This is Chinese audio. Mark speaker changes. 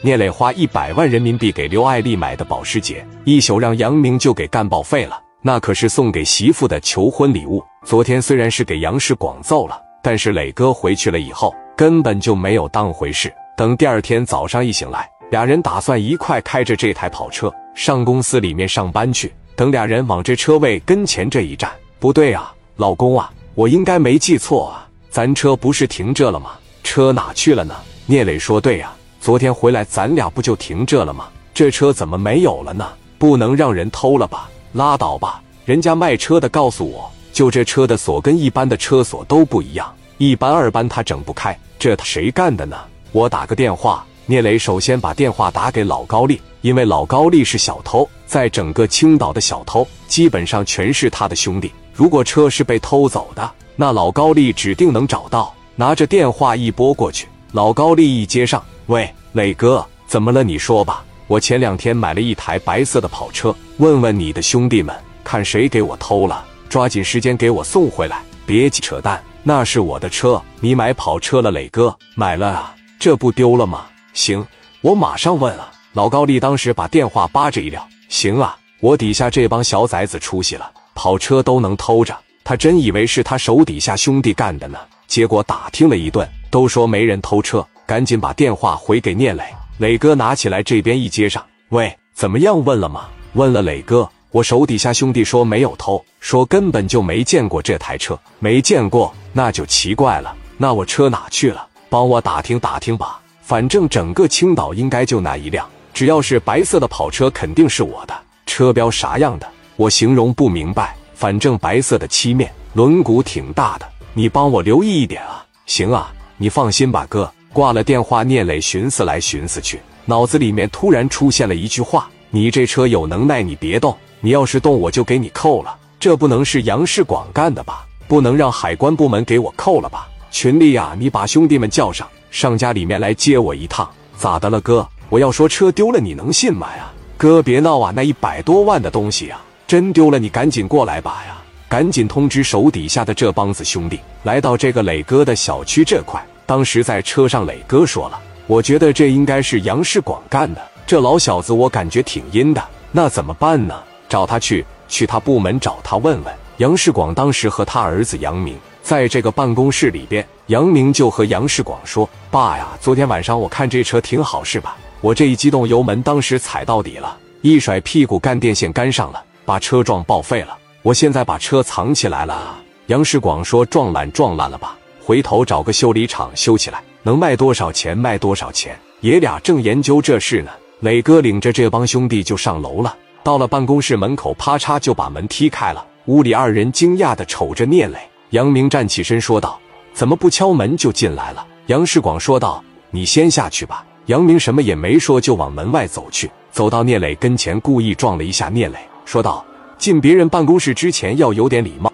Speaker 1: 聂磊花一百万人民币给刘爱丽买的保时捷，一宿让杨明就给干报废了。那可是送给媳妇的求婚礼物。昨天虽然是给杨世广揍了，但是磊哥回去了以后，根本就没有当回事。等第二天早上一醒来，俩人打算一块开着这台跑车上公司里面上班去。等俩人往这车位跟前这一站，不对啊，老公啊，我应该没记错啊，咱车不是停这了吗？车哪去了呢？聂磊说：“对呀。”昨天回来，咱俩不就停这了吗？这车怎么没有了呢？不能让人偷了吧？拉倒吧！人家卖车的告诉我，就这车的锁跟一般的车锁都不一样，一般二般他整不开。这他谁干的呢？我打个电话。聂磊首先把电话打给老高丽，因为老高丽是小偷，在整个青岛的小偷基本上全是他的兄弟。如果车是被偷走的，那老高丽指定能找到。拿着电话一拨过去，老高丽一接上。喂，磊哥，怎么了？你说吧。我前两天买了一台白色的跑车，问问你的兄弟们，看谁给我偷了，抓紧时间给我送回来，别扯淡。那是我的车，你买跑车了，磊哥，买了啊，这不丢了吗？行，我马上问啊。老高丽当时把电话扒着一撂，行啊，我底下这帮小崽子出息了，跑车都能偷着，他真以为是他手底下兄弟干的呢。结果打听了一顿，都说没人偷车。赶紧把电话回给聂磊，磊哥拿起来，这边一接上，喂，怎么样？问了吗？问了，磊哥，我手底下兄弟说没有偷，说根本就没见过这台车，没见过，那就奇怪了。那我车哪去了？帮我打听打听吧，反正整个青岛应该就那一辆，只要是白色的跑车，肯定是我的。车标啥样的？我形容不明白，反正白色的漆面，轮毂挺大的，你帮我留意一点啊。行啊，你放心吧，哥。挂了电话，聂磊寻思来寻思去，脑子里面突然出现了一句话：“你这车有能耐，你别动。你要是动，我就给你扣了。这不能是杨世广干的吧？不能让海关部门给我扣了吧？群里呀，你把兄弟们叫上，上家里面来接我一趟。咋的了，哥？我要说车丢了，你能信吗呀？哥，别闹啊！那一百多万的东西啊，真丢了，你赶紧过来吧呀！赶紧通知手底下的这帮子兄弟，来到这个磊哥的小区这块。”当时在车上，磊哥说了：“我觉得这应该是杨世广干的。这老小子，我感觉挺阴的。那怎么办呢？找他去，去他部门找他问问。”杨世广当时和他儿子杨明在这个办公室里边，杨明就和杨世广说：“爸呀，昨天晚上我看这车挺好，是吧？我这一激动，油门当时踩到底了，一甩屁股，干电线杆上了，把车撞报废了。我现在把车藏起来了。”杨世广说：“撞烂撞烂了吧？”回头找个修理厂修起来，能卖多少钱卖多少钱。爷俩正研究这事呢，磊哥领着这帮兄弟就上楼了。到了办公室门口，啪嚓就把门踢开了。屋里二人惊讶的瞅着聂磊。杨明站起身说道：“怎么不敲门就进来了？”杨世广说道：“你先下去吧。”杨明什么也没说，就往门外走去。走到聂磊跟前，故意撞了一下聂磊，说道：“进别人办公室之前要有点礼貌。”